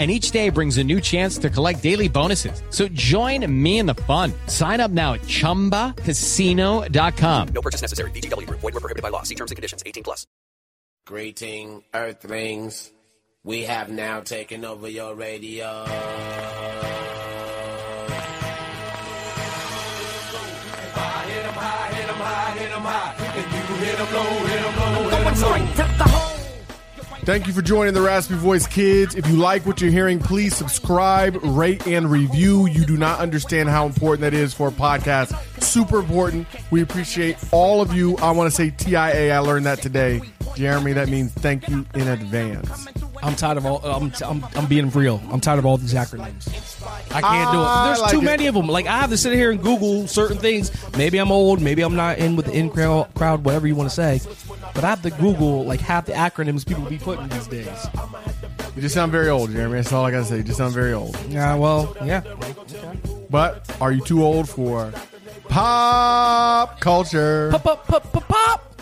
and each day brings a new chance to collect daily bonuses. So join me in the fun. Sign up now at ChumbaCasino.com. No purchase necessary. VGW Group. Void were prohibited by law. See terms and conditions. 18 plus. Greeting, Earthlings. We have now taken over your radio. Thank you for joining the Raspy Voice Kids. If you like what you're hearing, please subscribe, rate, and review. You do not understand how important that is for a podcast. Super important. We appreciate all of you. I want to say TIA. I learned that today. Jeremy, that means thank you in advance. I'm tired of all. I'm, I'm, I'm being real. I'm tired of all these acronyms. I can't do it. There's like too it. many of them. Like I have to sit here and Google certain things. Maybe I'm old. Maybe I'm not in with the in crowd, crowd whatever you want to say. But I have to Google like half the acronyms people be putting these days. You just sound very old, Jeremy. That's all I gotta say. You just sound very old. Yeah. Well. Yeah. But are you too old for pop culture? Pop pop pop pop pop.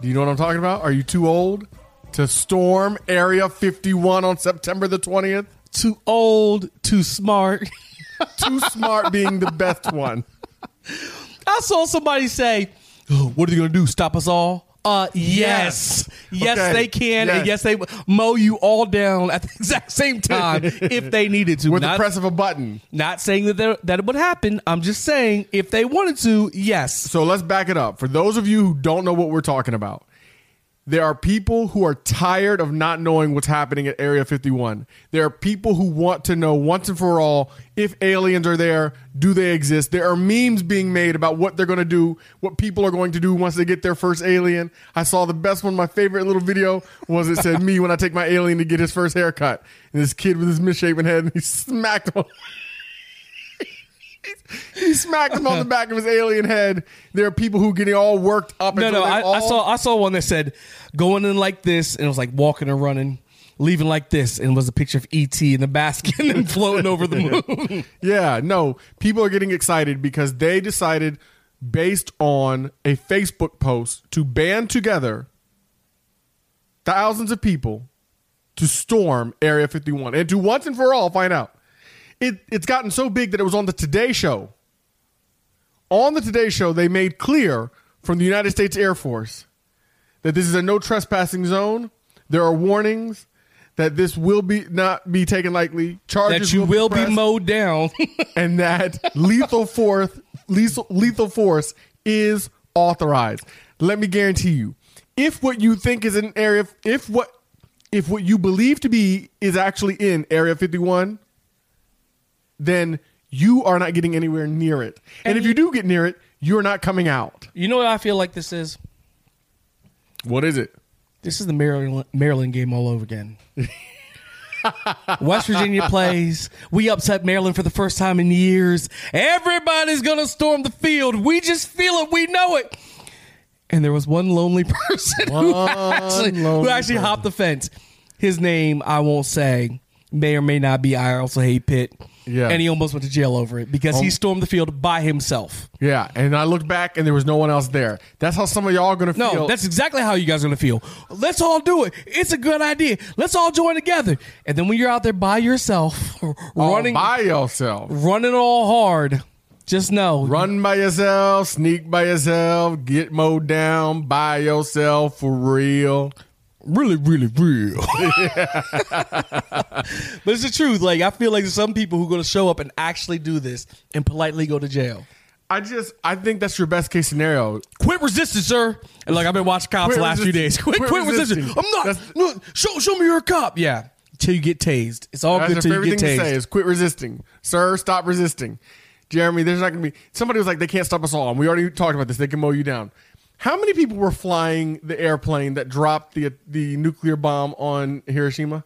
Do you know what I'm talking about? Are you too old to storm Area 51 on September the 20th? Too old. Too smart. Too smart being the best one. I saw somebody say, oh, "What are they going to do? Stop us all?" Uh, yes, yes, Okay. they can, and Yes. yes, they mow you all down at the exact same time if they needed to. With the Not- press of a button. Not saying that there, that it would happen. I'm just saying if they wanted to, yes. So let's back it up. For those of you who don't know what we're talking about, there are people who are tired of not knowing what's happening at Area 51. There are people who want to know once and for all if aliens are there, do they exist? There are memes being made about what they're going to do, what people are going to do once they get their first alien. I saw the best one, my favorite little video was it said me when I take my alien to get his first haircut. And this kid with his misshapen head, and he smacked him. he smacked him on the back of his alien head. There are people who getting all worked up. No, no. I, all, I saw oh. I saw one that said going in like this, and it was like walking and running, leaving like this, and was a picture of ET in the basket and floating over the moon. Yeah, no. People are getting excited because they decided, based on a Facebook post, to band together thousands of people to storm Area 51 and to once and for all find out. It, it's gotten so big that it was on the Today Show. On the Today Show, they made clear from the United States Air Force that this is a no trespassing zone. There are warnings that this will be not be taken lightly. Charges that you will be pressed mowed down. and that lethal force lethal, lethal force is authorized. Let me guarantee you, if what you think is an area, if what if what you believe to be is actually in Area 51, then you are not getting anywhere near it. And, if you do get near it, you're not coming out. you know what I feel like this is? What is it? This is the Maryland Maryland game all over again. West Virginia plays. We upset Maryland for the first time in years. Everybody's gonna storm the field. We just feel it. We know it. And there was one lonely person who actually, who actually hopped the fence. His name I won't say. May or may not be. I also hate Pitt. Yeah. and he almost went to jail over it because he stormed the field by himself. Yeah, and I looked back and there was no one else there. That's how some of y'all are gonna No, feel. that's exactly how you guys are gonna feel. Let's all do it. It's a good idea. Let's all join together. And then when you're out there by yourself, all running, by yourself. running all hard, just know Run by yourself, sneak by yourself, get mowed down by yourself for real. Really, really real. but it's the truth. Like I feel like there's some people who are gonna show up and actually do this and politely go to jail. I just I think that's your best case scenario. Quit resisting, sir. And like I've been watching cops Quit the last few days. Quit, Quit quit, resisting. resisting. I'm not. That's- no, show, show me you're a cop. Yeah. Till you get tased. It's all good till you get tased. to say is quit resisting. Sir, stop resisting. Jeremy, there's not gonna be somebody was like, they can't stop us all. And we already talked about this. They can mow you down. How many people were flying the airplane that dropped the the nuclear bomb on Hiroshima?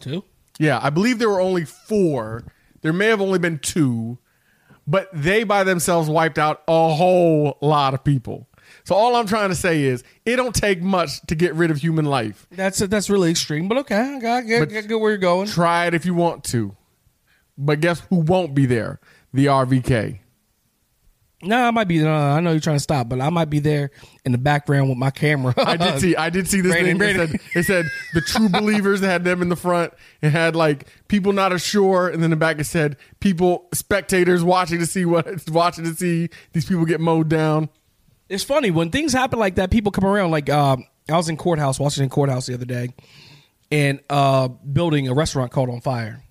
Two. Yeah, I believe there were only four. There may have only been two, but they by themselves wiped out a whole lot of people. So all I'm trying to say is, it don't take much to get rid of human life. That's that's really extreme, but okay. I got, get, get, get where you're going. Try it if you want to. But guess who won't be there? The RVK. No, I might be. No, I know you're trying to stop, but I might be there in the background with my camera. I did see. I did see this Brandon, thing. It said, it said the true believers had them in the front. It had like people not ashore, and then the back it said people spectators watching to see what watching to see these people get mowed down. it's funny when things happen like that. People come around. Like um, I was in courthouse, Washington courthouse the other day, and uh, building a restaurant caught on fire.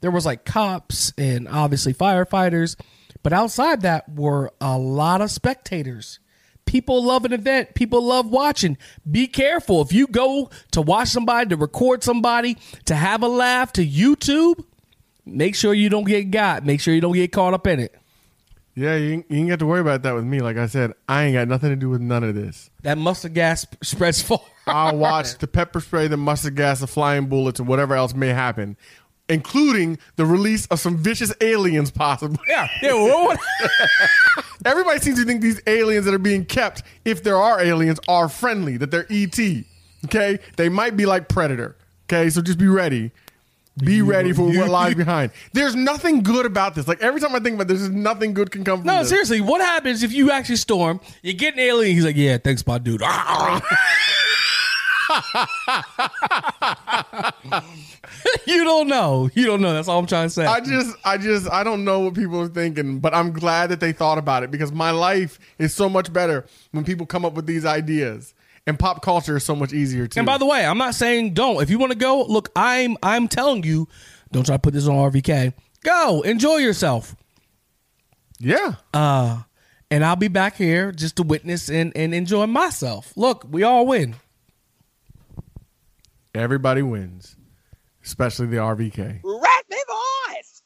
There was like cops and obviously firefighters, but outside that were a lot of spectators. People love an event. People love watching. Be careful if you go to watch somebody, to record somebody, to have a laugh, to YouTube. Make sure you don't get got. Make sure you don't get caught up in it. Yeah, you, ain't- you ain't got to worry about that with me. Like I said, I ain't got nothing to do with none of this. That mustard gas spreads far. I'll watch the pepper spray, the mustard gas, the flying bullets, and whatever else may happen, including the release of some vicious aliens, possibly. Yeah, yeah. What, Everybody seems to think these aliens that are being kept, if there are aliens, are friendly, that they're ET. Okay? They might be like Predator. Okay? So just be ready. Be ready for what lies behind. There's nothing good about this. Like every time I think about this, there's nothing good can come from no, this. seriously. What happens if you actually storm? You get an alien. He's like, "Yeah, thanks, my dude." you don't know. You don't know. That's all I'm trying to say. I just, I just, I don't know what people are thinking, but I'm glad that they thought about it because my life is so much better when people come up with these ideas, and pop culture is so much easier too. and by the way, I'm not saying don't. If you want to go, look, I'm I'm telling you, don't try to put this on RVK. Go enjoy yourself. yeah, Uh, and I'll be back here just to witness and, and enjoy myself. Look, we all win. everybody wins, especially the RVK. Raspy Boys!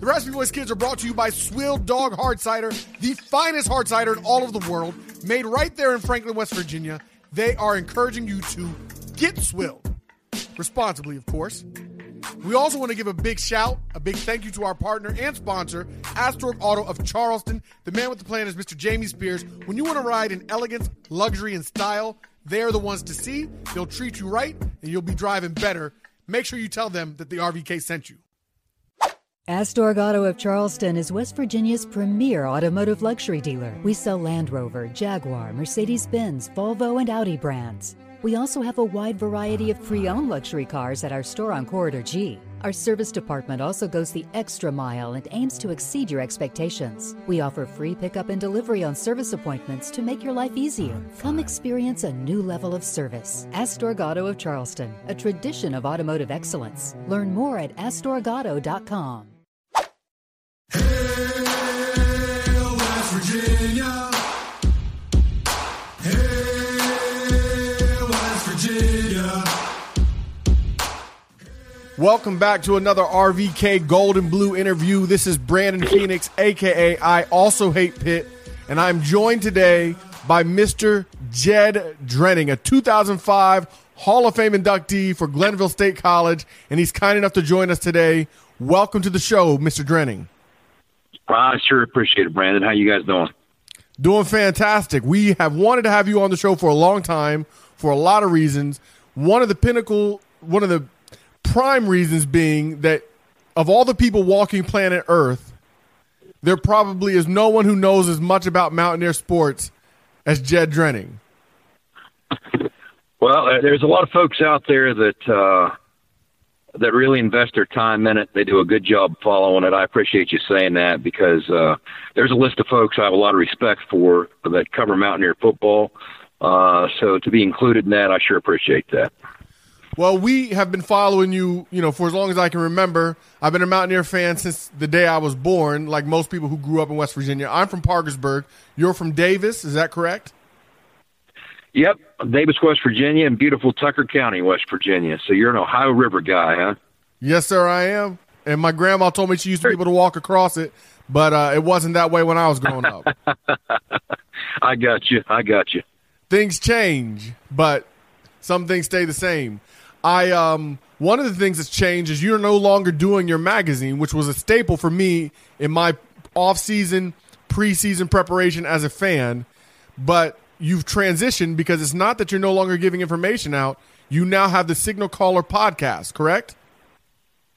The Raspy Voice Kids are brought to you by Swilled Dog Hard Cider, the finest hard cider in all of the world, made right there in Franklin, West Virginia. They are encouraging you to get swilled. Responsibly, of course. We also want to give a big shout, a big thank you to our partner and sponsor, Astorg Auto of Charleston. The man with the plan is Mr. Jamie Spears. When you want to ride in elegance, luxury, and style, they're the ones to see. They'll treat you right, and you'll be driving better. Make sure you tell them that the RVK sent you. Astorg Auto of Charleston is West Virginia's premier automotive luxury dealer. We sell Land Rover, Jaguar, Mercedes Benz, Volvo, and Audi brands. We also have a wide variety of pre owned luxury cars at our store on Corridor G. Our service department also goes the extra mile and aims to exceed your expectations. We offer free pickup and delivery on service appointments to make your life easier. Come experience a new level of service. Astorg Auto of Charleston, a tradition of automotive excellence. Learn more at astorgauto.com. Welcome back to another RVK Gold and Blue interview. This is Brandon Phoenix, aka I Also Hate Pitt, and I'm joined today by Mr. Jed Drenning, a 2005 Hall of Fame inductee for Glenville State College, and he's kind enough to join us today. Welcome to the show, Mr. Drenning. I sure appreciate it, Brandon. How you guys doing? Doing fantastic. We have wanted to have you on the show for a long time for a lot of reasons. One of the pinnacle, one of the prime reasons being that of all the people walking planet Earth, there probably is no one who knows as much about mountaineer sports as Jed Drenning. Well, uh, there's a lot of folks out there that uh, that really invest their time in it. They do a good job following it. I appreciate you saying that because uh, there's a list of folks I have a lot of respect for that cover Mountaineer football. Uh, so to be included in that, I sure appreciate that. Well, we have been following you, you know, for as long as I can remember. I've been a Mountaineer fan since the day I was born, like most people who grew up in West Virginia. I'm from Parkersburg. You're from Davis, is that correct? Yep, Davis, West Virginia, and beautiful Tucker County, West Virginia. So you're an Ohio River guy, huh? Yes, sir, I am. And my grandma told me she used to be able to walk across it, but uh, it wasn't that way when I was growing up. I got you. I got you. Things change, but some things stay the same. I um one of the things that's changed is you're no longer doing your magazine, which was a staple for me in my off-season, preseason preparation as a fan, but you've transitioned because it's not that you're no longer giving information out. You now have the Signal Caller podcast, correct?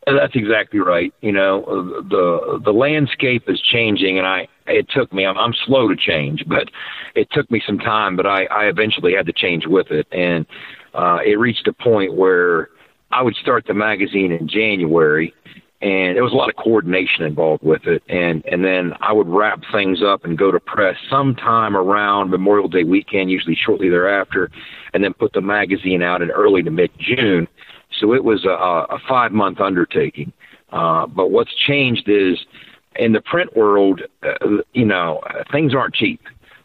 That's exactly right. You know, the the landscape is changing, and I it took me. I'm, I'm slow to change, but it took me some time. But I I eventually had to change with it, and uh, it reached a point where I would start the magazine in January, and there was a lot of coordination involved with it, and and then I would wrap things up and go to press sometime around Memorial Day weekend, usually shortly thereafter, and then put the magazine out in early to mid June so it was a, a five month undertaking. Uh, but what's changed is in the print world, uh, you know, things aren't cheap.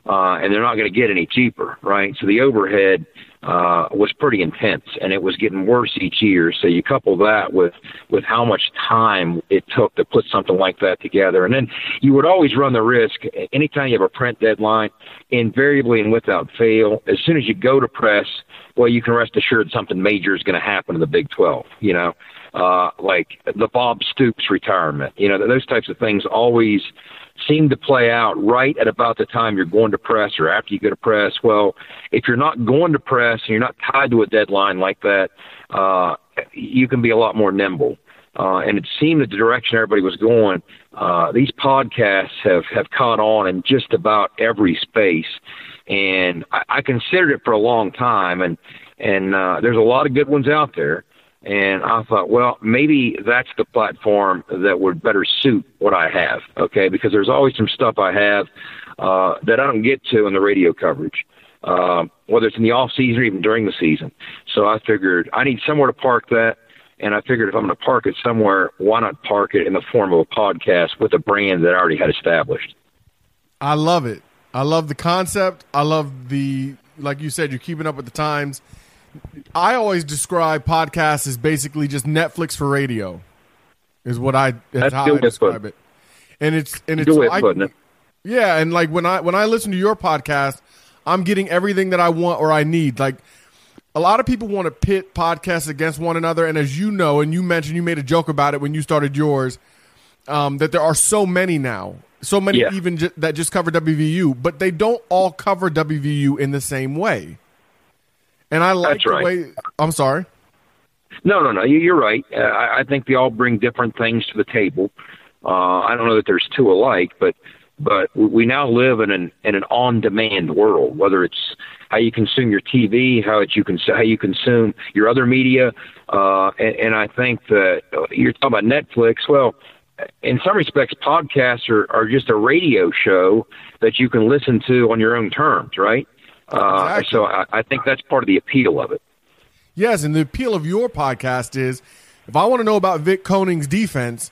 Uh, and they're not going to get any cheaper, right? So the overhead uh, was pretty intense, and it was getting worse each year. So you couple that with with how much time it took to put something like that together, and then you would always run the risk. Anytime you have a print deadline, invariably and without fail, as soon as you go to press, well, you can rest assured something major is going to happen in the Big 12. You know, uh, like the Bob Stoops retirement. You know, those types of things always seem to play out right at about the time you're going to press or after you go to press. Well, if you're not going to press and you're not tied to a deadline like that, uh, you can be a lot more nimble. Uh, and it seemed that the direction everybody was going, uh, these podcasts have, have caught on in just about every space and I, I considered it for a long time, and and uh, there's a lot of good ones out there. And I thought, well, maybe that's the platform that would better suit what I have. Okay, because there's always some stuff I have uh, that I don't get to in the radio coverage, uh, whether it's in the off season or even during the season. So I figured I need somewhere to park that. And I figured if I'm going to park it somewhere, why not park it in the form of a podcast with a brand that I already had established? I love it. I love the concept. I love the like you said, you're keeping up with the times. I always describe podcasts as basically just Netflix for radio. Is what I that's how I describe it. And it's and it's like, it. yeah, and like when I when I listen to your podcast, I'm getting everything that I want or I need. Like a lot of people want to pit podcasts against one another, and as you know, and you mentioned, you made a joke about it when you started yours, um, that there are so many now so many yeah. even ju- that just cover WVU, but they don't all cover WVU in the same way. And I like That's the right. way. I'm sorry. No, no, no. You're right. Uh, I think they all bring different things to the table. Uh, I don't know that there's two alike, but but we now live in an in an on-demand world. Whether it's how you consume your TV, how it you can how you consume your other media, uh, and, and I think that uh, you're talking about Netflix. Well, in some respects, podcasts are, are just a radio show that you can listen to on your own terms, right? Uh, exactly. So I, I think that's part of the appeal of it. Yes, and the appeal of your podcast is if I want to know about Vic Koenning's defense,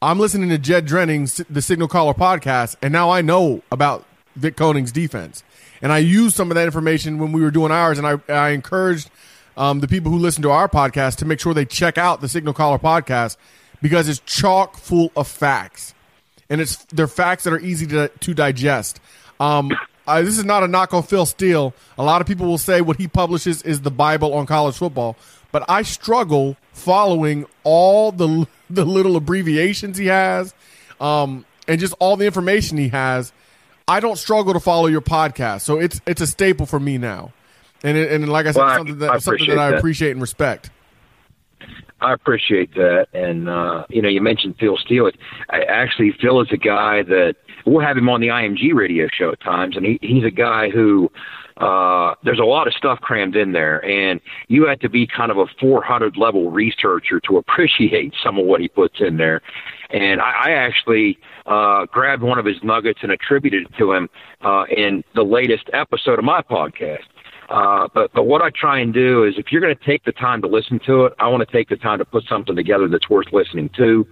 I'm listening to Jed Drenning's the Signal Caller podcast, and now I know about Vic Koenning's defense. And I used some of that information when we were doing ours, and I, I encouraged um, the people who listen to our podcast to make sure they check out the Signal Caller podcast because it's chock full of facts, and it's they're facts that are easy to to digest. Um, I, this is not a knock on Phil Steele. A lot of people will say what he publishes is the Bible on college football, but I struggle following all the the little abbreviations he has, um, and just all the information he has. I don't struggle to follow your podcast, so it's it's a staple for me now, and it, and like I said, well, something that I something that I appreciate and respect. I appreciate that. And, uh, you know, you mentioned Phil Steele. I, actually, Phil is a guy that we'll have him on the IMG radio show at times. And he, he's a guy who, uh, there's a lot of stuff crammed in there. And you have to be kind of a 400 level researcher to appreciate some of what he puts in there. And I, I actually, uh, grabbed one of his nuggets and attributed it to him, uh, in the latest episode of my podcast. Uh, but but what I try and do is, if you're going to take the time to listen to it, I want to take the time to put something together that's worth listening to.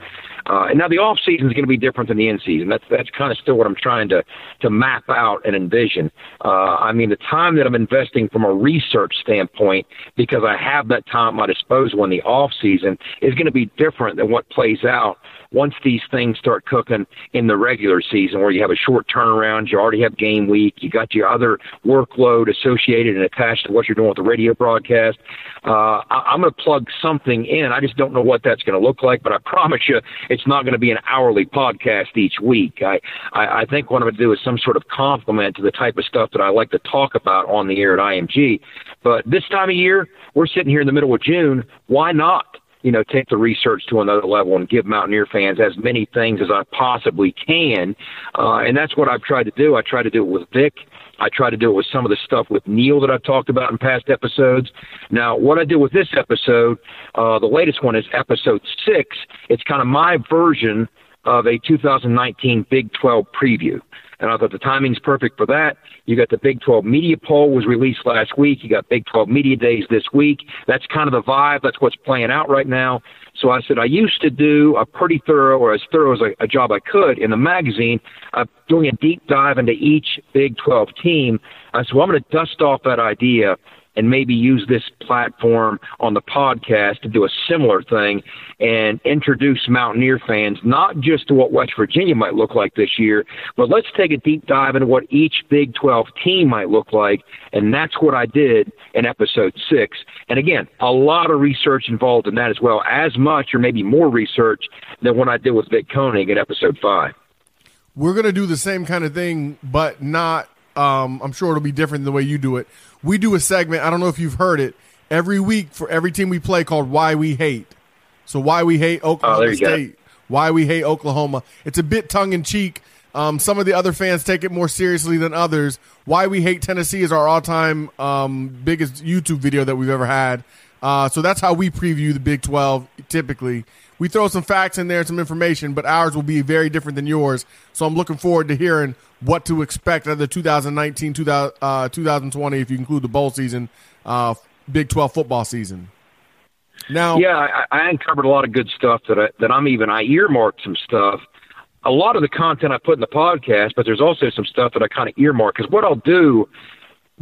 Uh, and now the off season is going to be different than the in season. That's that's kind of still what I'm trying to to map out and envision. Uh, I mean, the time that I'm investing from a research standpoint, because I have that time at my disposal in the off season, is going to be different than what plays out once these things start cooking in the regular season, where you have a short turnaround, you already have game week, you got your other workload associated and attached to what you're doing with the radio broadcast. Uh, I, I'm going to plug something in. I just don't know what that's going to look like, but I promise you, it's not going to be an hourly podcast each week. I, I, I think what I'm going to do is some sort of complement to the type of stuff that I like to talk about on the air at IMG. But this time of year, we're sitting here in the middle of June. Why not? you know, take the research to another level and give Mountaineer fans as many things as I possibly can. Uh, and that's what I've tried to do. I try to do it with Vic. I try to do it with some of the stuff with Neal that I've talked about in past episodes. Now, what I did with this episode, uh, the latest one is episode six. It's kind of my version of a 2019 Big 12 preview. And I thought the timing's perfect for that. You got the Big 12 media poll was released last week. You got Big 12 media days this week. That's kind of the vibe. That's what's playing out right now. So I said I used to do a pretty thorough or as thorough as a, a job I could in the magazine, uh, doing a deep dive into each Big 12 team. I said, well, I'm going to dust off that idea and maybe use this platform on the podcast to do a similar thing and introduce Mountaineer fans not just to what West Virginia might look like this year, but let's take a deep dive into what each Big 12 team might look like. And that's what I did in episode six. And again, a lot of research involved in that as well, as much or maybe more research than what I did with Vic Koenning in episode five. We're going to do the same kind of thing, but not, um, I'm sure it'll be different than the way you do it we do a segment. I don't know if you've heard it every week for every team we play called "Why We Hate." So why we hate Oklahoma oh, State? Why we hate Oklahoma? It's a bit tongue in cheek. Um, some of the other fans take it more seriously than others. Why we hate Tennessee is our all-time um, biggest YouTube video that we've ever had. Uh, so that's how we preview the Big 12 typically. We throw some facts in there, and some information, but ours will be very different than yours. So I'm looking forward to hearing what to expect of the 2019 2000, uh, 2020, if you include the bowl season, uh, Big 12 football season. Now, yeah, I, I uncovered a lot of good stuff that I, that I'm even I earmarked some stuff. A lot of the content I put in the podcast, but there's also some stuff that I kind of earmark because what I'll do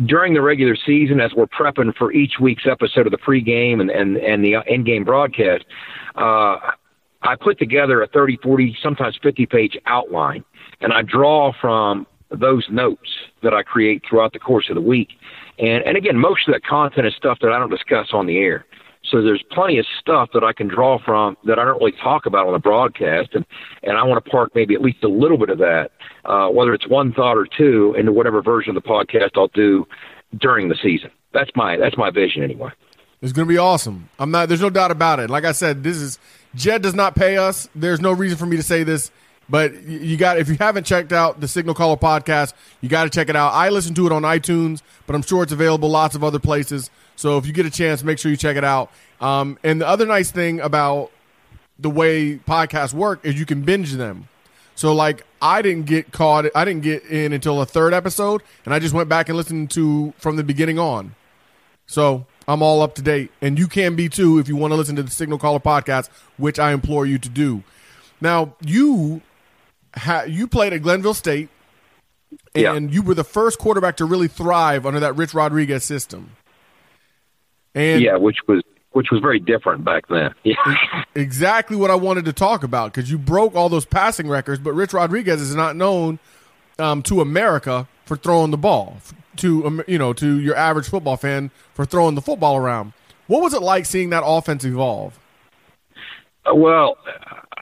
during the regular season as we're prepping for each week's episode of the pregame and and and the end game broadcast, uh, I put together a 30, 40, sometimes 50 page outline and I draw from those notes that I create throughout the course of the week. And and again, most of that content is stuff that I don't discuss on the air. So there's plenty of stuff that I can draw from that I don't really talk about on the broadcast, and and I want to park maybe at least a little bit of that, uh, whether it's one thought or two, into whatever version of the podcast I'll do during the season. That's my that's my vision anyway. It's going to be awesome. I'm not. There's no doubt about it. Like I said, this is Jed does not pay us. There's no reason for me to say this. But you got if you haven't checked out the Signal Caller podcast, you got to check it out. I listen to it on iTunes, but I'm sure it's available lots of other places. So if you get a chance, make sure you check it out. Um, and the other nice thing about the way podcasts work is you can binge them. So like I didn't get caught I didn't get in until the third episode and I just went back and listened to from the beginning on. So I'm all up to date. And you can be too if you want to listen to the Signal Caller podcast, which I implore you to do. Now, you ha- you played at Glenville State, and yeah. you were the first quarterback to really thrive under that Rich Rodriguez system. And yeah, which was which was very different back then. Yeah. exactly what I wanted to talk about because you broke all those passing records, but Rich Rodriguez is not known um, to America for throwing the ball to um, you know to your average football fan for throwing the football around. What was it like seeing that offense evolve? Uh, well,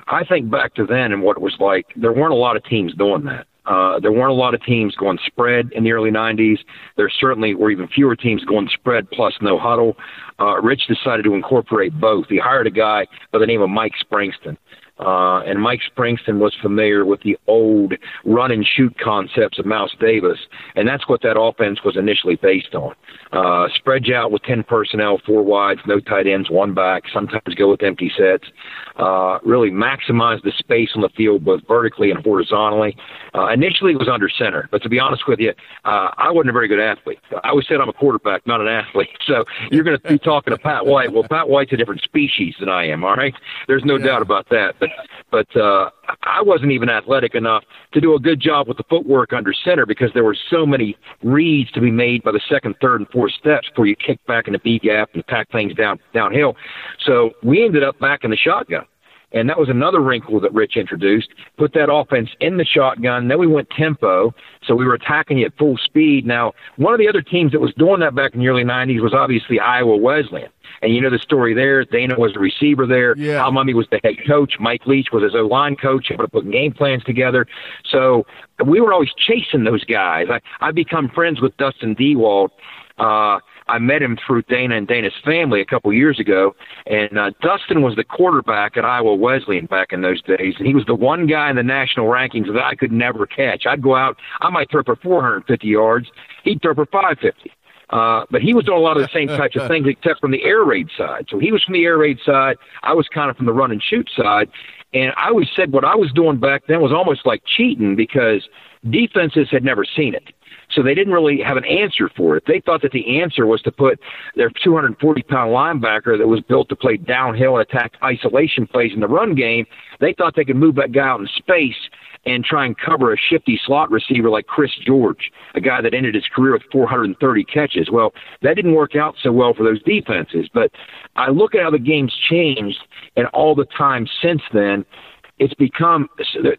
I think back to then and what it was like. There weren't a lot of teams doing that. Uh, there weren't a lot of teams going spread in the early 90s. There certainly were even fewer teams going spread plus no huddle. Uh, Rich decided to incorporate both. He hired a guy by the name of Mike Springston. Uh, and Mike Springston was familiar with the old run and shoot concepts of Mouse Davis, and that's what that offense was initially based on. Uh, spread you out with 10 personnel, four wides, no tight ends, one back, sometimes go with empty sets. Uh, really maximize the space on the field both vertically and horizontally. Uh, initially, it was under center, but to be honest with you, uh, I wasn't a very good athlete. I always said I'm a quarterback, not an athlete. So you're going to be talking to Pat White. Well, Pat White's a different species than I am, all right? There's no yeah. doubt about that. But but uh, I wasn't even athletic enough to do a good job with the footwork under center because there were so many reads to be made by the second, third, and fourth steps before you kick back in the B gap and pack things down downhill. So we ended up back in the shotgun. And that was another wrinkle that Rich introduced. Put that offense in the shotgun. Then we went tempo. So we were attacking it at full speed. Now, one of the other teams that was doing that back in the early 90s was obviously Iowa Wesleyan. And you know the story there. Dana was the receiver there. Yeah. Hal Mumme was the head coach. Mike Leach was his O line coach, able to put game plans together. So we were always chasing those guys. I I become friends with Dustin Dewald. Uh, I met him through Dana and Dana's family a couple years ago, and uh, Dustin was the quarterback at Iowa Wesleyan back in those days, and he was the one guy in the national rankings that I could never catch. I'd go out, I might throw for 450 yards, he'd throw for 550. Uh, but he was doing a lot of the same types of things, except from the air raid side. So he was from the air raid side. I was kind of from the run and shoot side. And I always said what I was doing back then was almost like cheating because defenses had never seen it. So they didn't really have an answer for it. They thought that the answer was to put their 240 pound linebacker that was built to play downhill and attack isolation plays in the run game. They thought they could move that guy out in space and try and cover a shifty slot receiver like Chris George, a guy that ended his career with 430 catches. Well, that didn't work out so well for those defenses. But I look at how the game's changed and all the time since then it's become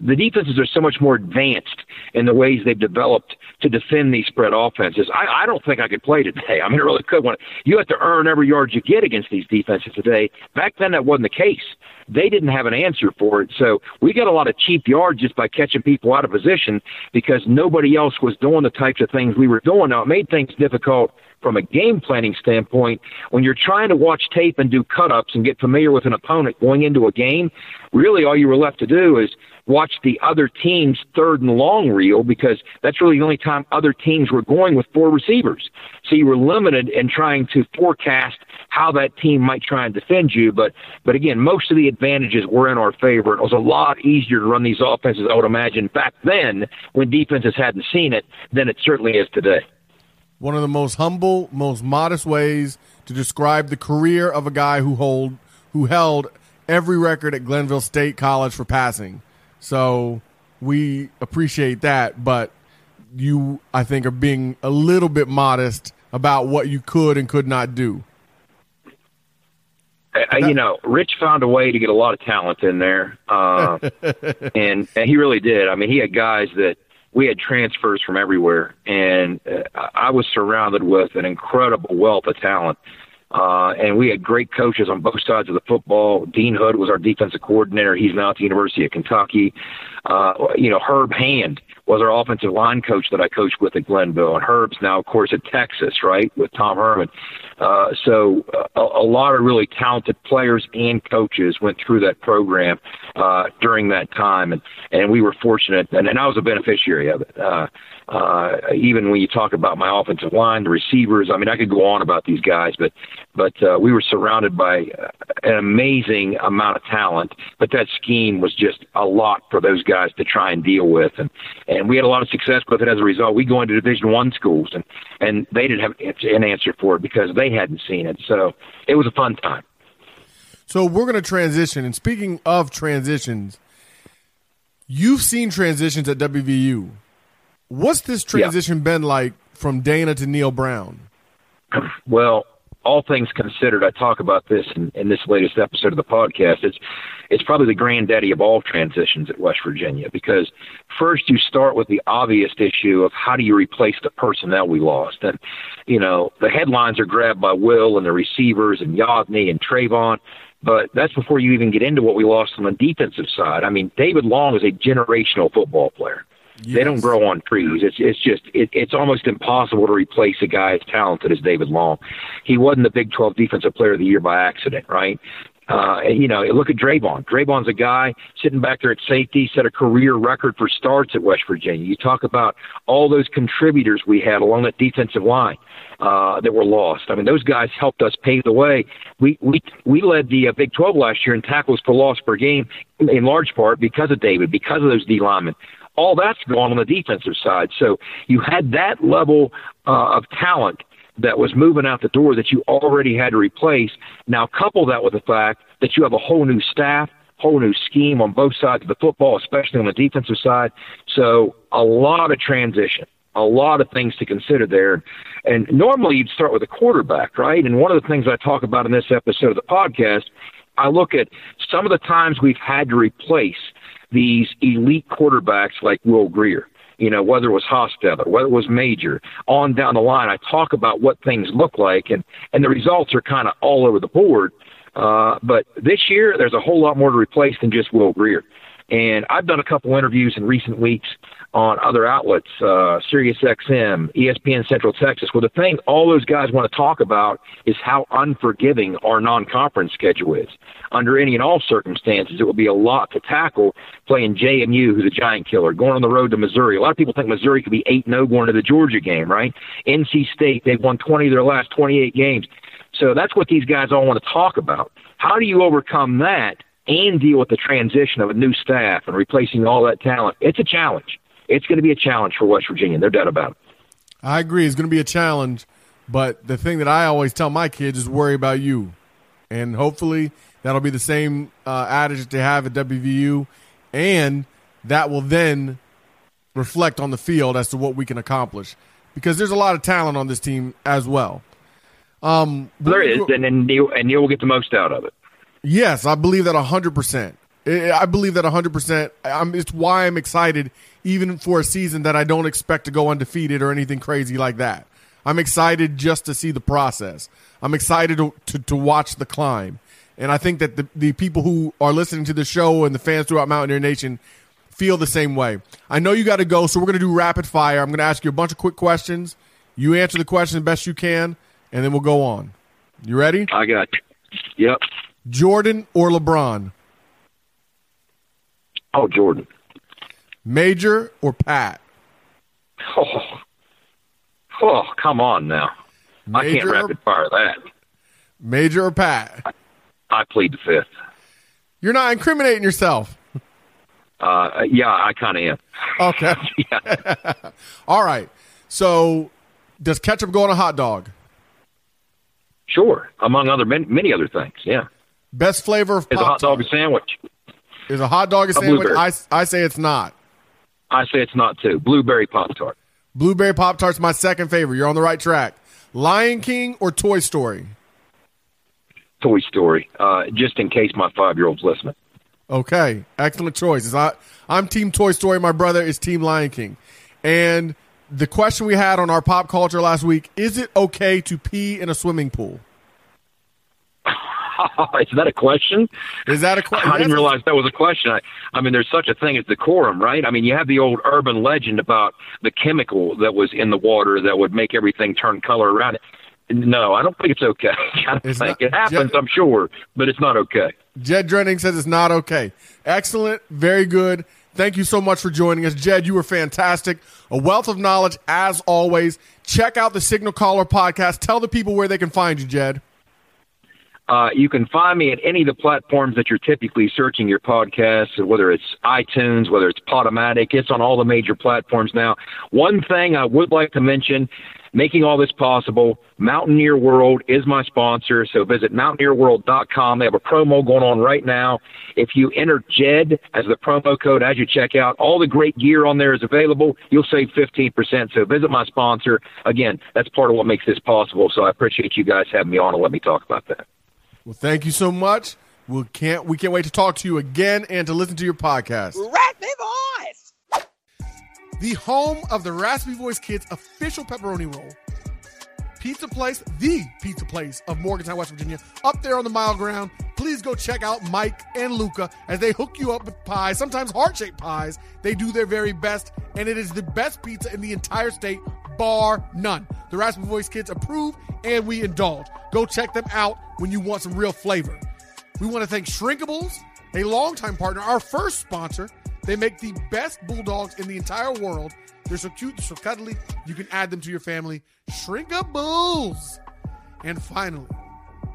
the defenses are so much more advanced in the ways they've developed to defend these spread offenses. I, I don't think I could play today. I mean, I really could. One, you have to earn every yard you get against these defenses today. Back then, that wasn't the case. They didn't have an answer for it. So we got a lot of cheap yards just by catching people out of position because nobody else was doing the types of things we were doing. Now, it made things difficult from a game planning standpoint, when you're trying to watch tape and do cut ups and get familiar with an opponent going into a game, really all you were left to do is watch the other team's third and long reel because that's really the only time other teams were going with four receivers. So you were limited in trying to forecast how that team might try and defend you. But but again, most of the advantages were in our favor. It was a lot easier to run these offenses, I would imagine, back then when defenses hadn't seen it than it certainly is today one of the most humble, most modest ways to describe the career of a guy who hold who held every record at Glenville State College for passing. So we appreciate that, but you I think are being a little bit modest about what you could and could not do. Uh, you know, Rich found a way to get a lot of talent in there, uh, and and he really did. I mean, he had guys that we had transfers from everywhere, and uh, I was surrounded with an incredible wealth of talent. Uh, and we had great coaches on both sides of the football. Dean Hood was our defensive coordinator. He's now at the University of Kentucky. Uh, you know, Herb Hand was our offensive line coach that I coached with at Glenville, and Herb's now, of course, at Texas, right, with Tom Herman. Uh, so uh, a, a lot of really talented players and coaches went through that program uh, during that time, and and we were fortunate, and, and I was a beneficiary of it. Uh, uh, even when you talk about my offensive line, the receivers, I mean, I could go on about these guys, but but uh, we were surrounded by an amazing amount of talent. But that scheme was just a lot for those guys to try and deal with, and and we had a lot of success with it as a result. We go into Division One schools, and and they didn't have an answer for it because they hadn't seen it. So it was a fun time. So we're going to transition, and speaking of transitions, you've seen transitions at WVU. What's this transition yeah. been like from Dana to Neal Brown? Well, all things considered, I talk about this in, in, this latest episode of the podcast. It's it's probably the granddaddy of all transitions at West Virginia because first you start with the obvious issue of how do you replace the personnel we lost, and you know the headlines are grabbed by Will and the receivers and Yodny and Trayvon. But that's before you even get into what we lost on the defensive side. I mean, David Long is a generational football player. They don't grow on trees. It's it's just it, it's almost impossible to replace a guy as talented as David Long. He wasn't the Big 12 Defensive Player of the Year by accident, right? Uh, you know, look at Dravon. Dravon's a guy sitting back there at safety, set a career record for starts at West Virginia. You talk about all those contributors we had along that defensive line uh, that were lost. I mean, those guys helped us pave the way. We we we led the uh, Big 12 last year in tackles for loss per game, in large part because of David, because of those D linemen. All that's gone on the defensive side. So you had that level uh, of talent that was moving out the door that you already had to replace. Now, couple that with the fact that you have a whole new staff, whole new scheme on both sides of the football, especially on the defensive side. So, a lot of transition, a lot of things to consider there. And normally you'd start with a quarterback, right? And one of the things I talk about in this episode of the podcast, I look at some of the times we've had to replace these elite quarterbacks like Will Grier. you know, whether it was Hostetler, whether it was Major, on down the line. I talk about what things look like, and and the results are kind of all over the board. Uh, but this year, there's a whole lot more to replace than just Will Grier. And I've done a couple interviews in recent weeks on other outlets, uh, Sirius XM, ESPN Central Texas. Well, the thing all those guys want to talk about is how unforgiving our non-conference schedule is. Under any and all circumstances, it will be a lot to tackle playing JMU, who's a giant killer, going on the road to Missouri. A lot of people think Missouri could be 8-0 going to the Georgia game, right? NC State, they've won 20 of their last 28 games. So that's what these guys all want to talk about. How do you overcome that and deal with the transition of a new staff and replacing all that talent? It's a challenge it's going to be a challenge for West Virginia. No doubt about it. I agree. It's going to be a challenge. But the thing that I always tell my kids is worry about you. And hopefully that'll be the same uh, adage that they have at WVU. And that will then reflect on the field as to what we can accomplish. Because there's a lot of talent on this team as well. Um, there is, and, and Neal, and Neal will get the most out of it. Yes, I believe that 100%. I believe that 100%. I'm, it's why I'm excited, even for a season that I don't expect to go undefeated or anything crazy like that. I'm excited just to see the process. I'm excited to, to, to watch the climb. And I think that the, the people who are listening to the show and the fans throughout Mountaineer Nation feel the same way. I know you got to go, so we're going to do rapid fire. I'm going to ask you a bunch of quick questions. You answer the question the best you can, and then we'll go on. You ready? I got you. Yep. Jordan or LeBron? Oh, Jordan. Major or Pat? Oh, oh come on now. Major I can't rapid fire that. Major or Pat? I, I plead the fifth. You're not incriminating yourself. Uh, yeah, I kind of am. Okay. yeah. All right. So, does ketchup go on a hot dog? Sure, among other many, many other things. Yeah. Best flavor of is a hot dog a sandwich. Is a hot dog a, a sandwich? I, I say it's not. I say it's not too. Blueberry Pop Tart. Blueberry Pop Tart's my second favorite. You're on the right track. Lion King or Toy Story? Toy Story, uh, just in case my five year old's listening. Okay, excellent choice. I, I'm Team Toy Story. My brother is Team Lion King. And the question we had on our pop culture last week is it okay to pee in a swimming pool? is that a question? Is that a question? I didn't realize that was a question. I, I mean, there's such a thing as decorum, right? I mean, you have the old urban legend about the chemical that was in the water that would make everything turn color around it. No, I don't think it's okay. I don't think not, it happens. Jed, I'm sure, but it's not okay. Jed Drenning says it's not okay. Excellent, very good. Thank you so much for joining us, Jed. You were fantastic. A wealth of knowledge as always. Check out the Signal Caller podcast. Tell the people where they can find you, Jed. Uh, you can find me at any of the platforms that you're typically searching your podcasts, whether it's iTunes, whether it's Podomatic. It's on all the major platforms now. One thing I would like to mention, making all this possible, Mountaineer World is my sponsor. So visit mountaineerworld.com. They have a promo going on right now. If you enter JED as the promo code as you check out, all the great gear on there is available. You'll save 15%. So visit my sponsor. Again, that's part of what makes this possible. So I appreciate you guys having me on and let me talk about that. Well, thank you so much. We can't we can't wait to talk to you again and to listen to your podcast. Raspy Voice, the home of the Raspy Voice Kids official pepperoni roll. Pizza place, the pizza place of Morgantown, West Virginia, up there on the mile ground please go check out Mike and Luca as they hook you up with pies, sometimes heart shaped pies. They do their very best, and it is the best pizza in the entire state, bar none. The Raspy Voice Kids approve, and we indulge. Go check them out when you want some real flavor. We want to thank Shrinkables, a longtime partner, our first sponsor. They make the best bulldogs in the entire world. They're so cute, so cuddly, you can add them to your family. Shrinkables! And finally,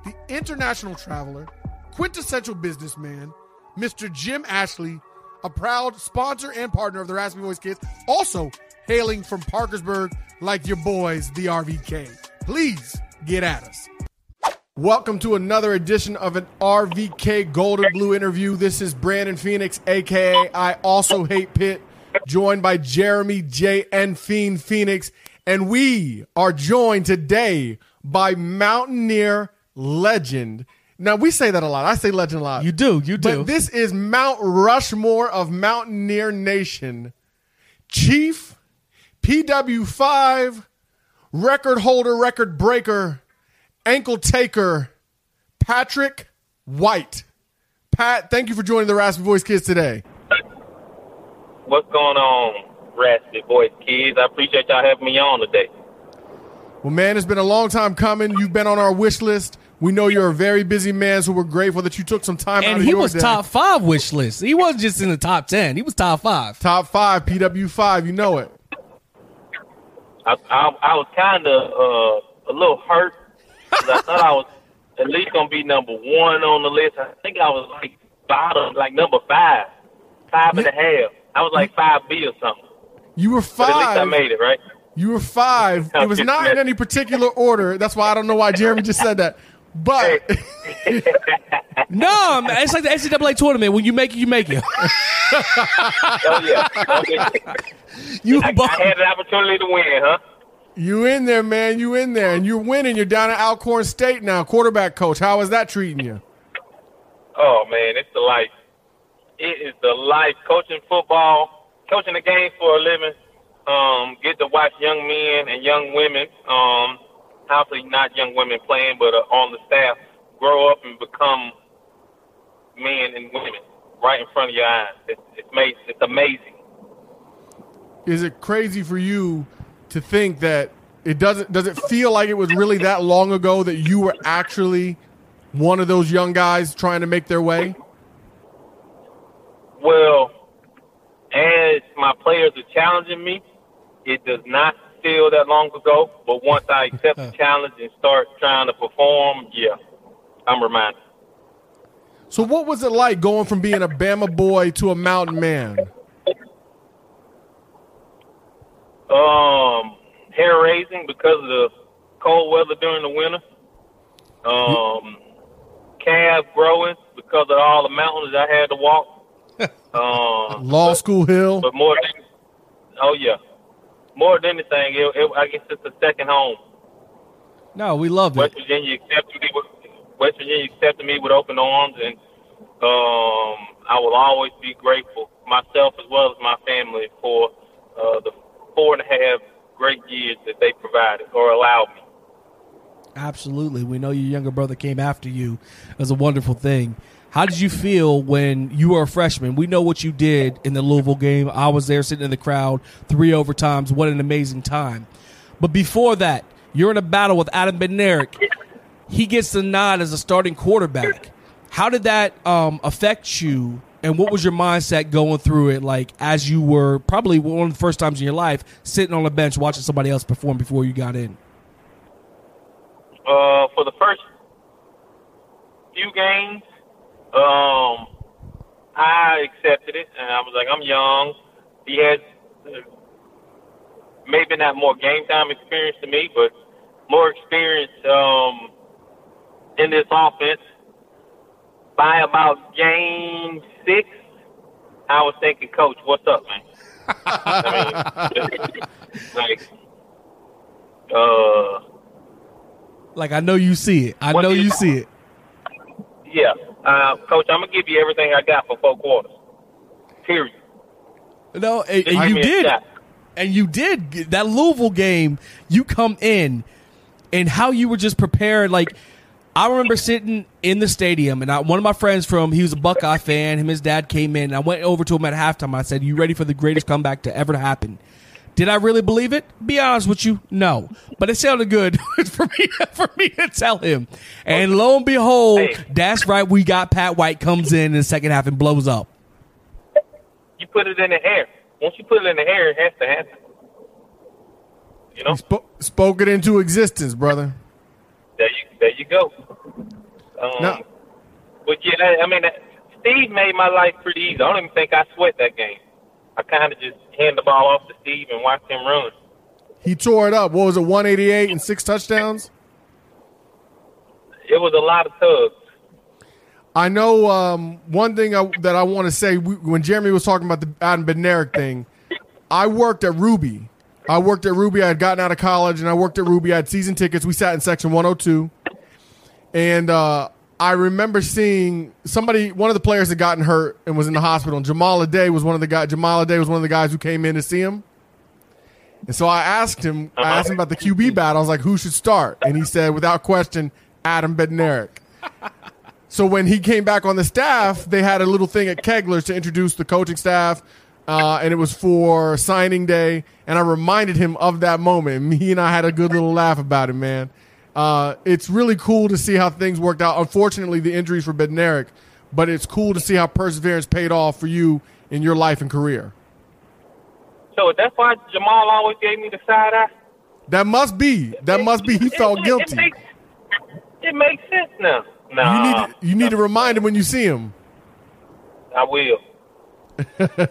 the international traveler, quintessential businessman, Mr. Jim Ashley, a proud sponsor and partner of the Raspy Voice Kids, also hailing from Parkersburg like your boys, the RVK. Please get at us. Welcome to another edition of an RVK Golden Blue interview. This is Brandon Phoenix, aka I Also Hate Pitt, joined by Jeremy J. and Fiend Phoenix. And we are joined today by Mountaineer legend. Now, we say that a lot. I say legend a lot. You do, you do. But this is Mount Rushmore of Mountaineer Nation. Chief, PW5, record holder, record breaker, ankle taker, Patrick White. Pat, thank you for joining the Raspy Voice Kids today. What's going on, Raspy Voice Kids? I appreciate y'all having me on today. Well, man, it's been a long time coming. You've been on our wish list. We know you're a very busy man, so we're grateful that you took some time out And of he your was day. top five wish list. He wasn't just in the top ten. He was top five. Top five, PW5, you know it. I I, I was kind of uh, a little hurt because I thought I was at least gonna be number one on the list. I think I was like bottom, like number five, five and a half. I was like five B or something. You were But at least I made it, right? You were five. It was not in any particular order. That's why I don't know why Jeremy just said that. But No, man, it's like the NCAA tournament. When you make it, you make it. Oh yeah. Okay. You I, I had an opportunity to win, huh? you in there, man. You in there, and you're winning. You're down at Alcorn State now, quarterback coach. How is that treating you? Oh man, it's the life. It is the life. Coaching football, coaching the game for a living. Um, get to watch young men and young women. Um, obviously not young women playing, but uh, on the staff grow up and become men and women right in front of your eyes. It's, it's amazing. It's amazing. Is it crazy for you to think that it doesn't? Does it feel like it was really that long ago that you were actually one of those young guys trying to make their way? Well, as my players are challenging me, it does not feel that long ago. But once I accept the challenge and start trying to perform, yeah, I'm reminded. So, what was it like going from being a Bama boy to a mountain man? Um, hair raising because of the cold weather during the winter. Um, calf growing because of all the mountains I had to walk. Um, Law school hill. but more oh yeah, more than anything, it, it, I guess it's a second home. No, we love it. West Virginia accepted me with West Virginia accepted me with open arms, and um, I will always be grateful myself as well as my family for uh, the four and a half great years that they provided or allowed me. Absolutely. We know your younger brother came after you. It was a wonderful thing. How did you feel when you were a freshman? We know what you did in the Louisville game. I was there sitting in the crowd, three overtimes. What an amazing time. But before that, you're in a battle with Adam Bednarik. He gets the nod as a starting quarterback. How did that um, affect you? And what was your mindset going through it, like as you were probably one of the first times in your life sitting on a bench watching somebody else perform before you got in? Uh, for the first few games, um, I accepted it, and I was like, I'm young. He has uh, maybe not more game time experience to me, but more experience um, in this offense. By about game six, I was thinking, Coach, what's up, man? I mean, like, uh, Like I know you see it. I know you- you see it. Yeah, uh, Coach, I'm gonna give you everything I got for four quarters. Period. No, and, and you did, and you did that Louisville game. You come in, and how you were just prepared. Like I remember sitting in the stadium, and I, one of my friends from he was a Buckeye fan. Him his dad came in. And I went over to him at halftime. I said, "You ready for the greatest comeback to ever happen?" Did I really believe it? Be honest with you, no. But it sounded good for me for me to tell him. And lo and behold, Hey. that's right. We got Pat White comes in in the second half and blows up. You put it in the air. Once you put it in the air, it has to happen. You know, Spo- spoke it into existence, brother. there you there you go. Um, No. But yeah, I mean, Steve made my life pretty easy. I don't even think I sweat that game. I kind of just hand the ball off to Steve and watch him run. He tore it up. What was it, 188 and six touchdowns? It was a lot of tugs. I know um, one thing I, that I want to say we, when Jeremy was talking about the Adam Bednarik thing. I worked at Ruby. I worked at Ruby. I had gotten out of college and I worked at Ruby. I had season tickets. We sat in section 102. And uh, I remember seeing somebody, one of the players had gotten hurt and was in the hospital. And Jahmile Addae was one of the guys. Jahmile Addae was one of the guys who came in to see him. And so I asked him, I asked him about the QB battle. I was like, who should start? And he said, without question, Adam Bednarik. So when he came back on the staff, they had a little thing at Kegler's to introduce the coaching staff, uh, and it was for signing day. And I reminded him of that moment. And He and I had a good little laugh about it, man. Uh, it's really cool to see how things worked out. Unfortunately, the injuries for Bednarik, but it's cool to see how perseverance paid off for you in your life and career. So that's why Jahmile always gave me the side eye. That must be. That must be. He felt it- guilty. It makes, it makes sense now. You Nah, need you need to remind him when you see him. I will.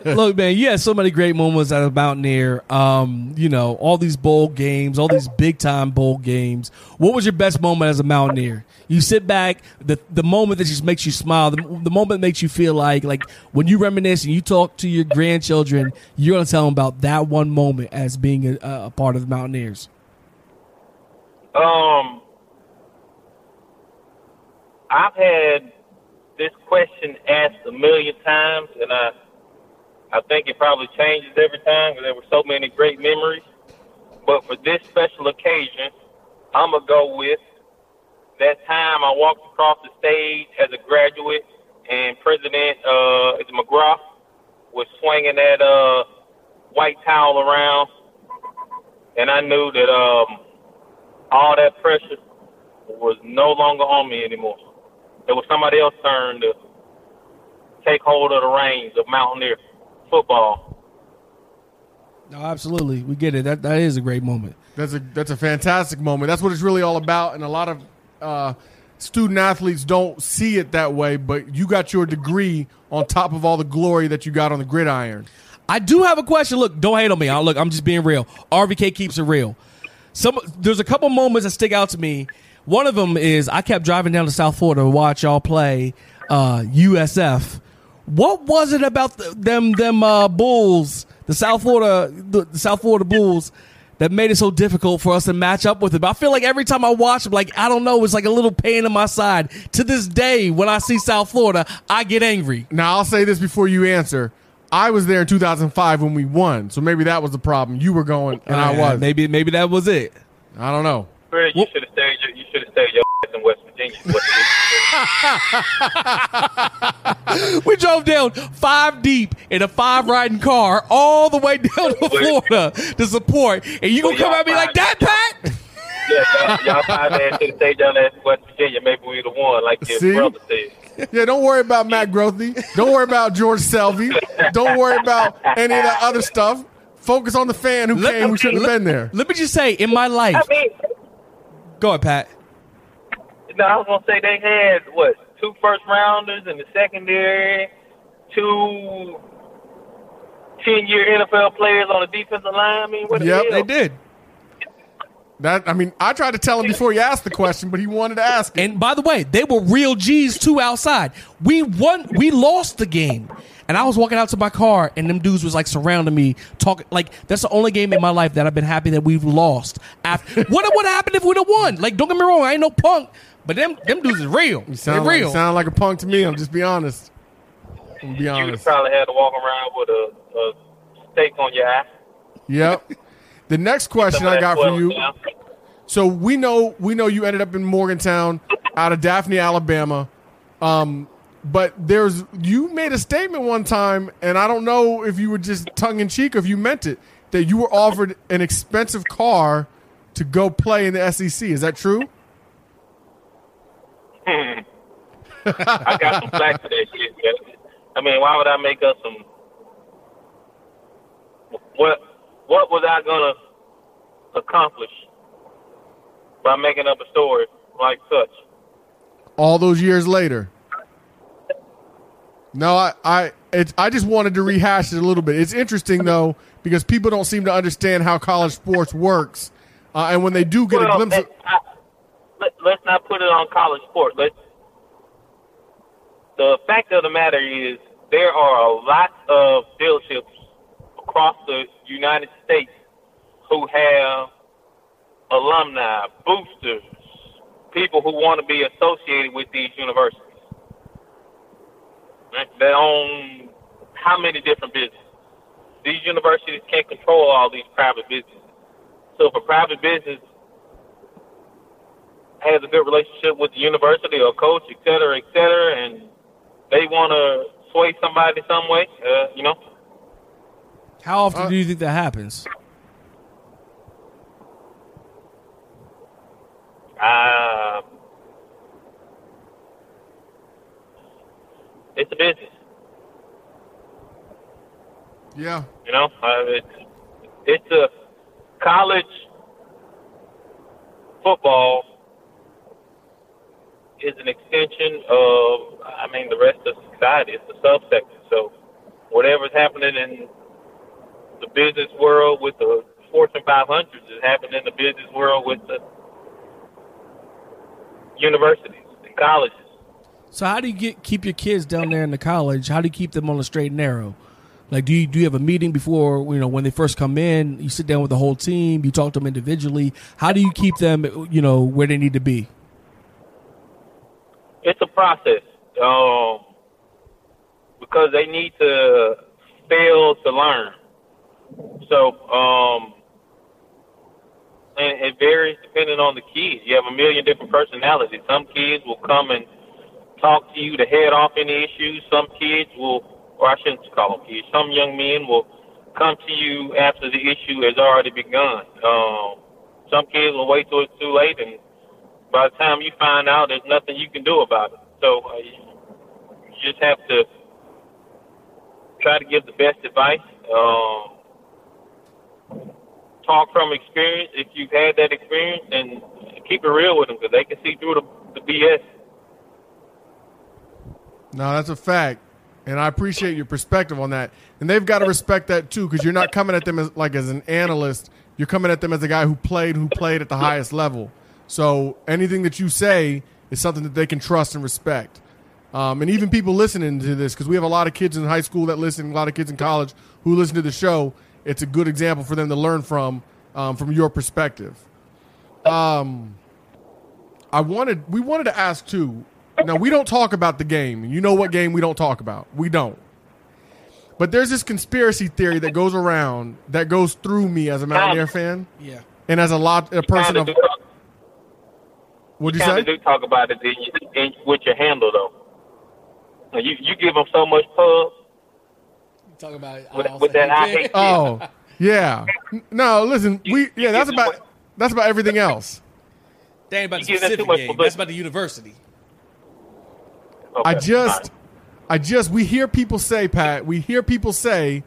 Look, man, you had so many great moments at a Mountaineer. Um, you know, all these bowl games, all these big time bowl games. What was your best moment as a Mountaineer? You sit back, the the moment that just makes you smile, the, the moment that makes you feel like like when you reminisce and you talk to your grandchildren, you're gonna tell them about that one moment as being a, a part of the Mountaineers. Um, I've had this question asked a million times, and I, I think it probably changes every time because there were so many great memories. But for this special occasion, I'm gonna go with that time I walked across the stage as a graduate, and President uh, is McGrath was swinging that uh, white towel around, and I knew that um, all that pressure was no longer on me anymore. It was somebody else's turn to take hold of the reins of Mountaineer football. No, absolutely, we get it. That that is a great moment. That's a that's a fantastic moment. That's what it's really all about. And a lot of uh, student athletes don't see it that way. But you got your degree on top of all the glory that you got on the gridiron. I do have a question. Look, don't hate on me. I, look, I'm just being real. RVK keeps it real. Some there's a couple moments that stick out to me. One of them is I kept driving down to South Florida to watch y'all play uh, USF. What was it about the, them them uh, Bulls, the South Florida the, the South Florida Bulls, that made it so difficult for us to match up with them? I feel like every time I watch them, like I don't know, it's like a little pain in my side. To this day, when I see South Florida, I get angry. Now I'll say this before you answer. I was there in 2005 when we won, so maybe that was the problem. You were going, and I Uh, was. Maybe maybe that was it. I don't know. You should have stayed. You should have stayed your ass in West Virginia. We drove down five deep in a five riding car all the way down to Florida to support, and you gonna come at me like that, Pat? yeah, y'all, y'all five ass should have stayed down there in West Virginia. Maybe we'd have won, like your See? brother said. Yeah, don't worry about Matt Grothe. Don't worry about George Selvie. Don't worry about any of that other stuff. Focus on the fan who came who shouldn't have been there. Let me just say, in my life, I mean, go ahead, Pat. No, I was gonna say they had what two first rounders in the secondary, two 10 year NFL players on the defensive line. I mean, what the Yep, hell? they did. That I mean, I tried to tell him before he asked the question, but he wanted to ask it. And by the way, they were real G's too outside. We won. We lost the game, and I was walking out to my car, and them dudes was like surrounding me, talking like that's the only game in my life that I've been happy that we've lost. After what would have happened if we'd have won? Like, don't get me wrong, I ain't no punk, but them them dudes is real. You They're sound like, real. you sound like a punk to me. I'm just be honest. I'm be You would honest. probably had to walk around with a, a stake on your eye. Yep. The next question I got for you. So we know we know you ended up in Morgantown. out of Daphne, Alabama. Um, but there's you made a statement one time, and I don't know if you were just tongue in cheek or if you meant it that you were offered an expensive car to go play in the SEC. Is that true? I got some flack for that shit. I mean, why would I make up some? What What was I gonna accomplish by making up a story like such? all those years later. No, I I it's I just wanted to rehash it a little bit. It's interesting though because people don't seem to understand how college sports works, uh, and when they do get a glimpse, of, I, let, let's not put it on college sports. Let's. The fact of the matter is, there are a lot of dealerships across the United States who have alumni, boosters, people who want to be associated with these universities. They own how many different businesses? These universities can't control all these private businesses. So if a private business has a good relationship with the university or coach, et cetera, et cetera, and they want to sway somebody some way, uh, you know, How often do you think that happens? uh, it's a business. yeah, You know, uh, it's it's a college football is an extension of, I mean, the rest of society. It's a subsector. So, whatever's happening in the business world with the Fortune 500s is happening in the business world with the universities and colleges. So how do you get keep your kids down there in the college? How do you keep them on the straight and narrow? Like, do you do you have a meeting before you know when they first come in? You sit down with the whole team. You talk to them individually. How do you keep them you know where they need to be? It's a process um, because they need to fail to learn. So, um, and it varies depending on the kids. You have a million different personalities. Some kids will come and talk to you to head off any issues. Some kids will, or I shouldn't call them kids. Some young men will come to you after the issue has already begun. Um, some kids will wait till it's too late, and by the time you find out, there's nothing you can do about it. So uh, you just have to try to give the best advice. Um, talk from experience if you've had that experience, and keep it real with them because they can see through the, the BS. no, that's a fact, and I appreciate your perspective on that. And they've got to respect that too because you're not coming at them as like as an analyst. You're coming at them as a guy who played, who played at the highest level. So anything that you say is something that they can trust and respect. Um, and even people listening to this, because we have a lot of kids in high school that listen, a lot of kids in college who listen to the show. It's a good example for them to learn from, um, from your perspective. Um, I wanted, we wanted to ask too. Now we don't talk about the game. You know what game we don't talk about? We don't. But there's this conspiracy theory that goes around that goes through me as a Mountaineer fan, Yeah. and as a lot a person of. Do, What'd you kinda say? do talk about it in, in, with your handle though. You you give them so much pub Talk about with, with that I hate. Oh, yeah. No, listen, we yeah, that's about that's about everything else. That ain't about the You give them too specific much game. That's about the university. I just all right. I just we hear people say, Pat, we hear people say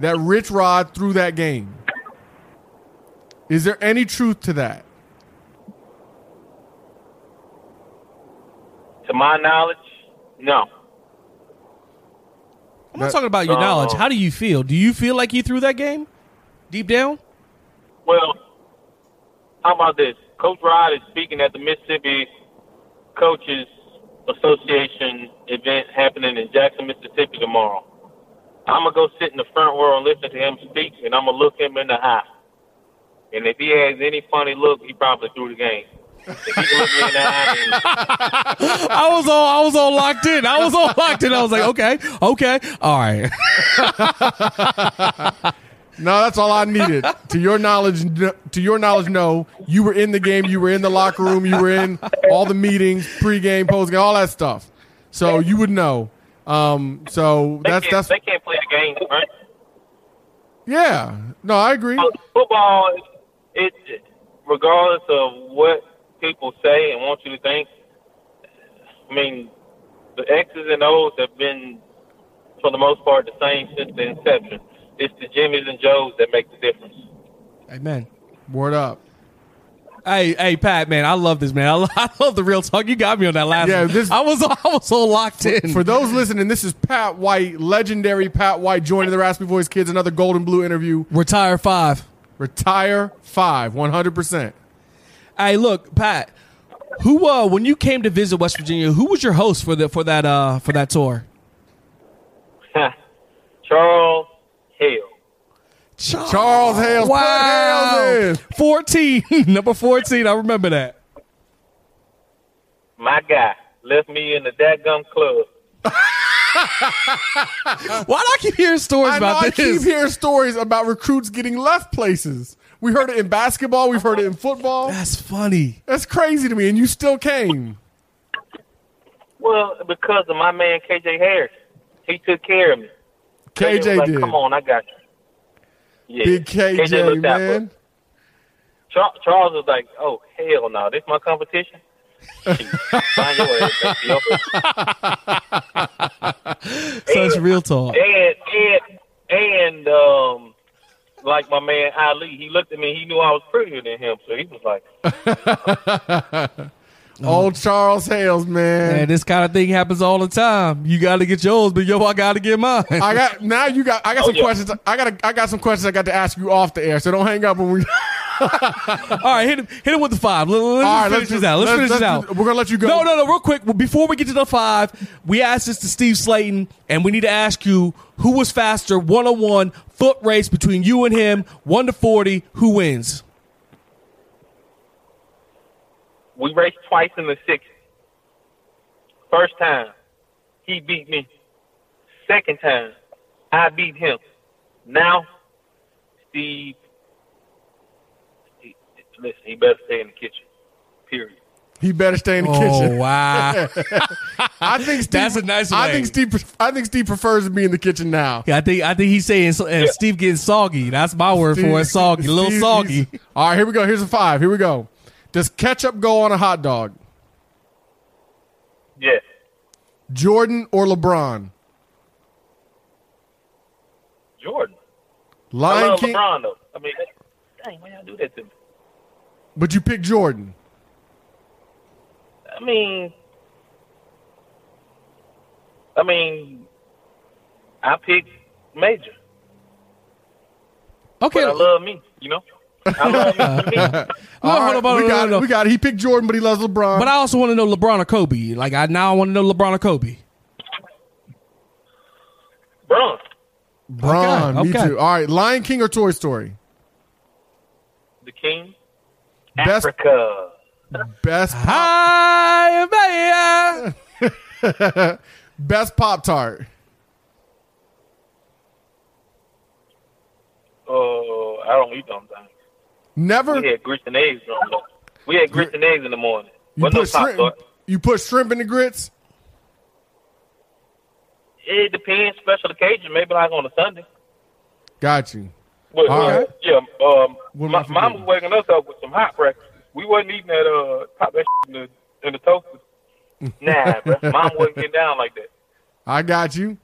that Rich Rod threw that game. Is there any truth to that? To my knowledge, no. I'm not talking about your knowledge. How do you feel? Do you feel like you threw that game deep down? Well, how about this? Coach Rod is speaking at the Mississippi Coaches Association event happening in Jackson, Mississippi tomorrow. I'm gonna go sit in the front row and listen to him speak, and I'm gonna look him in the eye. And if he has any funny look, he probably threw the game. If he can look in the eye, then I was all I was all locked in. I was all locked in. I was like, okay, okay, all right. No, that's all I needed. to your knowledge, to your knowledge, no. You were in the game. You were in the locker room. You were in all the meetings, pregame, postgame, all that stuff. So you would know. Um, so They that's that's they can't play the game, right? yeah. No, I agree. Football, it, it regardless of what people say and want you to think. I mean, the X's and O's have been, for the most part, the same since the inception. It's the Jimmys and Joes that make the difference. Amen. Word up. Hey, hey, Pat, man, I love this, man. I love, I love the real talk. You got me on that last. Yeah, one. this- I was, I was so locked in. For those listening, this is Pat White, legendary Pat White, joining the Raspy Voice Kids, another Golden Blue interview. Retire five. Retire five, one hundred percent. Hey, look, Pat. Who, uh, when you came to visit West Virginia, who was your host for the for that uh for that tour? Charles Hale. Charles Hales. Put Hales in. Fourteen, number fourteen. I remember that. My guy left me in the dadgum club. Why do I keep hearing stories I know about I this? keep hearing stories about recruits getting left places. We heard it in basketball. We've heard it in football. That's funny. That's crazy to me, and you still came. Well, because of my man KJ Harris, he took care of me. KJ was like, did. Come on, I got you. Yeah. Big KJ, looked out for man. Charles was like, "Oh hell no, this my competition." Shit, Find your ass back to your- Such real talk. and and and um, like my man Ali, he looked at me. He knew I was prettier than him, so he was like, Old Charles Hales, man. Man, this kind of thing happens all the time. You got to get yours, but yo, I got to get mine. I got now. You got. I got Oh, some yeah. questions. I got. I got some questions. I got to ask you off the air. So don't hang up when we. all right, hit him, hit him with the five. Let, us All right, finish let's this do- out. Let's, let's- finish this let's out. we're gonna let you go. No, no, no. Real quick, before we get to the five, we asked this to Steve Slaton, and we need to ask you who was faster, one on one foot race between you and him, one to forty. Who wins? "We raced twice in the '60s. First time, he beat me. Second time, I beat him. Now, Steve, he, listen, he better stay in the kitchen. Period." He better stay in the Oh kitchen. wow! I think Steve, That's a nice Way. I think Steve. I think Steve prefers to be in the kitchen now. Yeah, I think I think he's saying so- and Steve getting soggy. That's my word for it. Soggy, a little soggy. All right, here we go. Here's a five. Here we go. Does ketchup go on a hot dog? Yes. Jordan or LeBron? Jordan. I Lion love King. LeBron though. I mean, dang, why y'all do that to me? But you pick Jordan. I mean, I mean, I picked Major, Okay. but I love me. You know, I love me. me. Hold hold on, hold on, we got hold it. We got it. He picked Jordan, but he loves LeBron. But I also want to know LeBron or Kobe. Like I now I want to know LeBron or Kobe. Bron. Bron, Okay, me okay. too. All right, Lion King or Toy Story? the king. Best- Africa. Best uh-huh. pop, Hi, baby. best Pop Tart. Oh, I don't eat them things. Never. We had grits and eggs. growing. We had grits and eggs in the morning. You But no put pop shrimp. tart. You put shrimp in the grits. It depends. Special occasion, maybe like on a Sunday. Got you. But, uh, yeah, um, my, mom was waking us up with some hot breakfast. We wasn't eating that uh pop that in the in the toaster. Nah, bro. Mom wasn't getting down like that. I got you.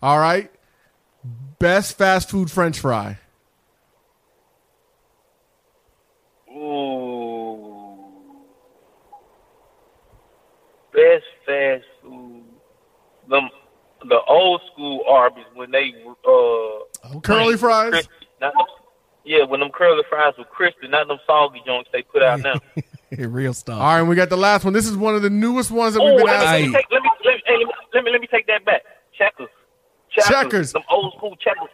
All right. Best fast food French fry. Ooh. Best fast food. Them the old school Arby's when they uh Curly fries. crispy, not them, yeah, when them curly fries were crispy, not them soggy joints they put out now. Real stuff. All right, we got the last one. This is one of the newest ones that we've been let me, let, asking. me take, let, me, let, me, hey, let, me, let me take that back. Checkers. Checkers. Checkers. Some old school checkers.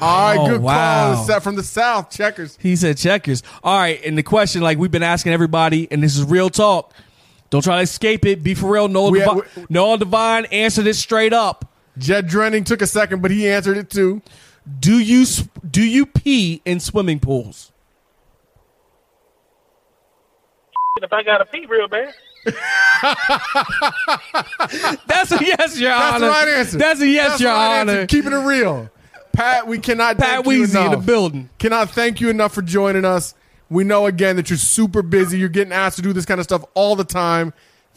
All right, Oh, good wow. call. Set from the south. Checkers. He said checkers. All right, and the question, like we've been asking everybody, and this is real talk. Don't try to escape it. Be for real. Noah, We- Devi- we- Noah Divine answered it straight up. Jed Drenning took a second, but he answered it too. Do you do you pee in swimming pools? If I got to pee real bad. That's a yes, Your That's Honor. the right answer. That's a yes, That's Your the right Honor. answer. Keeping it real. Pat, we cannot Pat thank you Weezy in the enough. building. Cannot thank you enough for joining us. We know again that you're super busy. You're getting asked to do this kind of stuff all the time.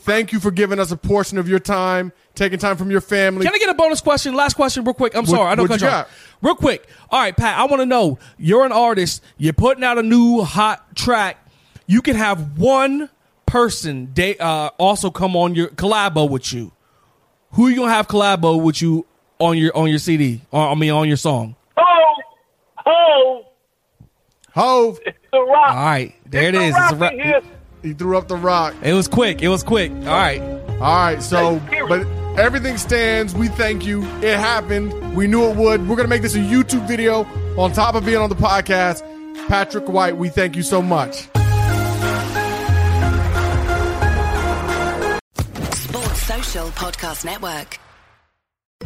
Thank you for giving us a portion of your time, taking time from your family. Can I get a bonus question? Last question, real quick. I'm What- sorry, I don't what cut you you off. Real quick. All right, Pat. I want to know. You're an artist. You're putting out a new hot track. You can have one person they uh, also come on your collabo with you. Who you gonna have collabo with you on your on your CD? Or, I mean, on your song. Ho, ho, Hove. it's the rock. All right, there it It's is. the It's a rock ra- in here. He threw up the rock. it was quick. It was quick. All right. All right, so but everything stands. We thank you. It happened. We knew it would. We're gonna make this a YouTube video on top of being on the podcast. Patrick White, we thank you so much. Sports Social Podcast Network.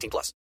18 plus.